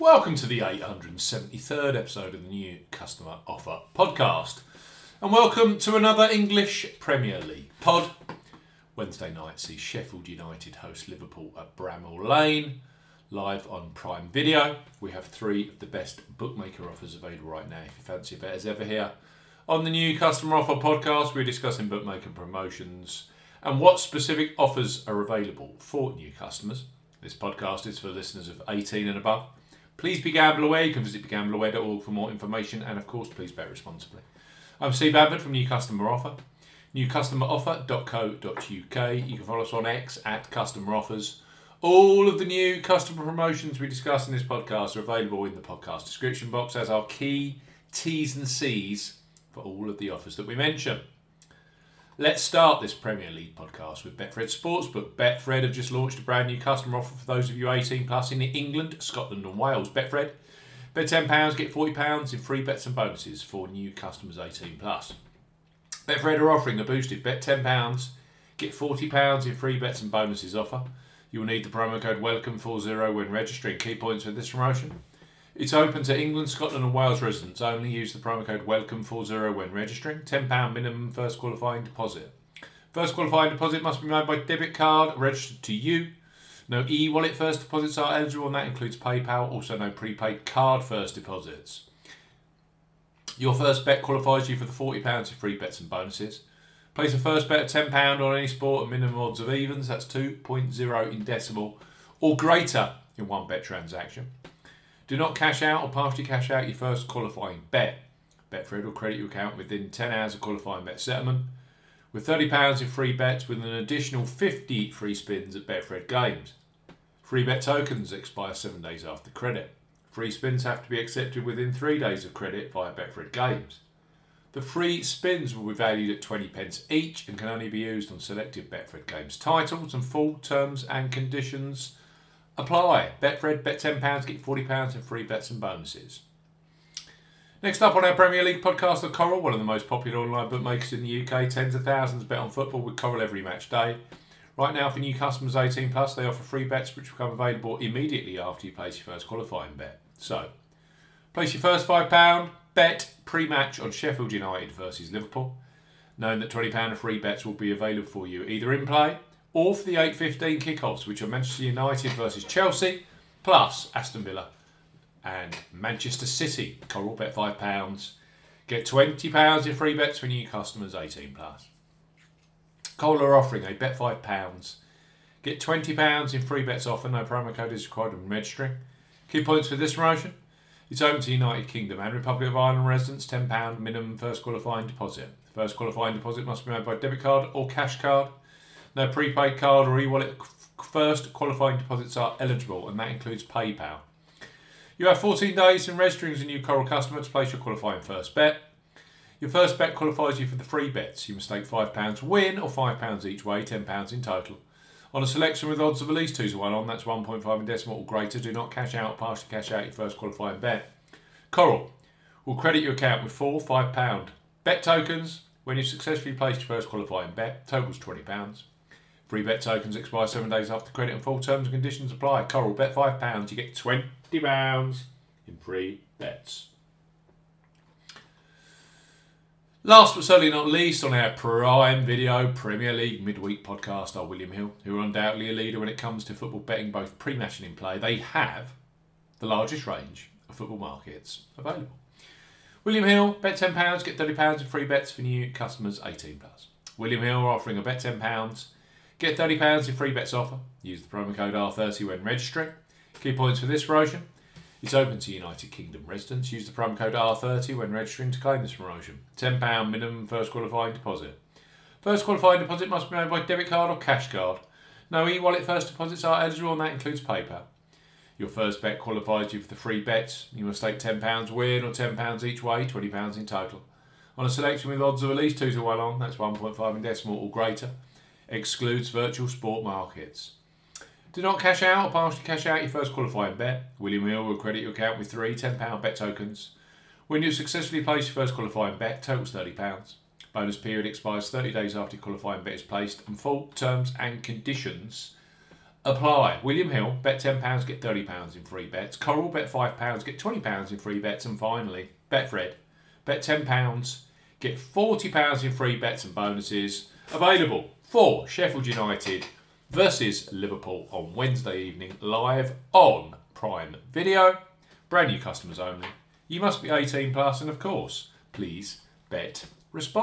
Welcome to the 873rd episode of the new Customer Offer Podcast. And welcome to another English Premier League pod. Wednesday night sees Sheffield United host Liverpool at Bramall Lane. Live on Prime Video. We have three of the best bookmaker offers available right now if you fancy a bet as ever here. On the new Customer Offer Podcast, we're discussing bookmaker promotions and what specific offers are available for new customers. This podcast is for listeners of 18 and above. Please be gamble aware. You can visit begambleaware.org for more information, and of course, please bet responsibly. I'm Steve Bamford from New Customer Offer. Newcustomeroffer.co.uk. You can follow us on X at Customer Offers. All of the new customer promotions we discuss in this podcast are available in the podcast description box as our key T's and C's for all of the offers that we mention. Let's start this Premier League podcast with Betfred Sportsbook. Betfred have just launched a brand new customer offer for those of you 18 plus in England, Scotland, and Wales. Betfred, bet £10, get £40 in free bets and bonuses for new customers 18 plus. Betfred are offering a boosted bet £10, get £40 in free bets and bonuses offer. You will need the promo code WELCOME40 when registering. Key points for this promotion. It's open to England, Scotland, and Wales residents. Only use the promo code WELCOME40 when registering. £10 minimum first qualifying deposit. First qualifying deposit must be made by debit card registered to you. No e wallet first deposits are eligible, and that includes PayPal. Also, no prepaid card first deposits. Your first bet qualifies you for the £40 of free bets and bonuses. Place a first bet of £10 on any sport at minimum odds of evens, that's 2.0 in decimal, or greater in one bet transaction. Do not cash out or partially cash out your first qualifying bet. Betfred will credit your account within 10 hours of qualifying bet settlement, with £30 in free bets with an additional 50 free spins at Betfred games. Free bet tokens expire 7 days after credit. Free spins have to be accepted within 3 days of credit via Betfred games. The free spins will be valued at 20 pence each and can only be used on selected Betfred games titles and full terms and conditions Apply. Betfred, bet £10, get £40 in free bets and bonuses. Next up on our Premier League podcast, the Coral, one of the most popular online bookmakers in the UK. Tens of thousands bet on football with Coral every match day. Right now, for new customers 18 plus, they offer free bets which become available immediately after you place your first qualifying bet. So, place your first £5 bet pre match on Sheffield United versus Liverpool, knowing that £20 of free bets will be available for you either in play or for the 8.15 kickoffs, which are Manchester United versus Chelsea, plus Aston Villa and Manchester City. Coral bet £5. Get £20 in free bets for new customers 18 plus. Coral are offering a bet £5. Get £20 in free bets offer. No promo code is required when registering. Key points for this promotion. It's open to United Kingdom and Republic of Ireland residents. £10 minimum first qualifying deposit. First qualifying deposit must be made by debit card or cash card. No prepaid card or e-wallet first qualifying deposits are eligible, and that includes PayPal. You have 14 days in registering as a new Coral customer to place your qualifying first bet. Your first bet qualifies you for the free bets. You must stake £5 win or £5 each way, £10 in total. On a selection with odds of at least 2 to 1 on, that's 1.5 in decimal or greater, do not cash out or partially cash out your first qualifying bet. Coral will credit your account with four £5 bet tokens when you've successfully placed your first qualifying bet, totals £20. Free bet tokens expire seven days after credit and full terms and conditions apply. Coral, bet £5, you get £20 in free bets. Last but certainly not least, on our Prime Video Premier League midweek podcast are William Hill, who are undoubtedly a leader when it comes to football betting, both pre match and in play. They have the largest range of football markets available. William Hill, bet £10, get £30 in free bets for new customers 18 plus. William Hill are offering a bet £10 Get £30 in free bets offer. Use the promo code R30 when registering. Key points for this promotion. It's open to United Kingdom residents. Use the promo code R30 when registering to claim this promotion. £10 minimum first qualifying deposit. First qualifying deposit must be made by debit card or cash card. No e wallet first deposits are eligible, and that includes PayPal. Your first bet qualifies you for the free bets. You must stake £10 win or £10 each way, £20 in total. On a selection with odds of at least 2 to 1 on, that's 1.5 in decimal or greater excludes virtual sport markets. Do not cash out or partially cash out your first qualifying bet. William Hill will credit your account with three £10 bet tokens. When you successfully place your first qualifying bet, totals £30. Bonus period expires 30 days after your qualifying bet is placed, and full terms and conditions apply. William Hill, bet £10, get £30 in free bets. Coral, bet £5, get £20 in free bets. And finally, Betfred, bet £10, get £40 in free bets and bonuses. Available for Sheffield United versus Liverpool on Wednesday evening, live on Prime Video. Brand new customers only. You must be 18 plus, and of course, please bet responsibly.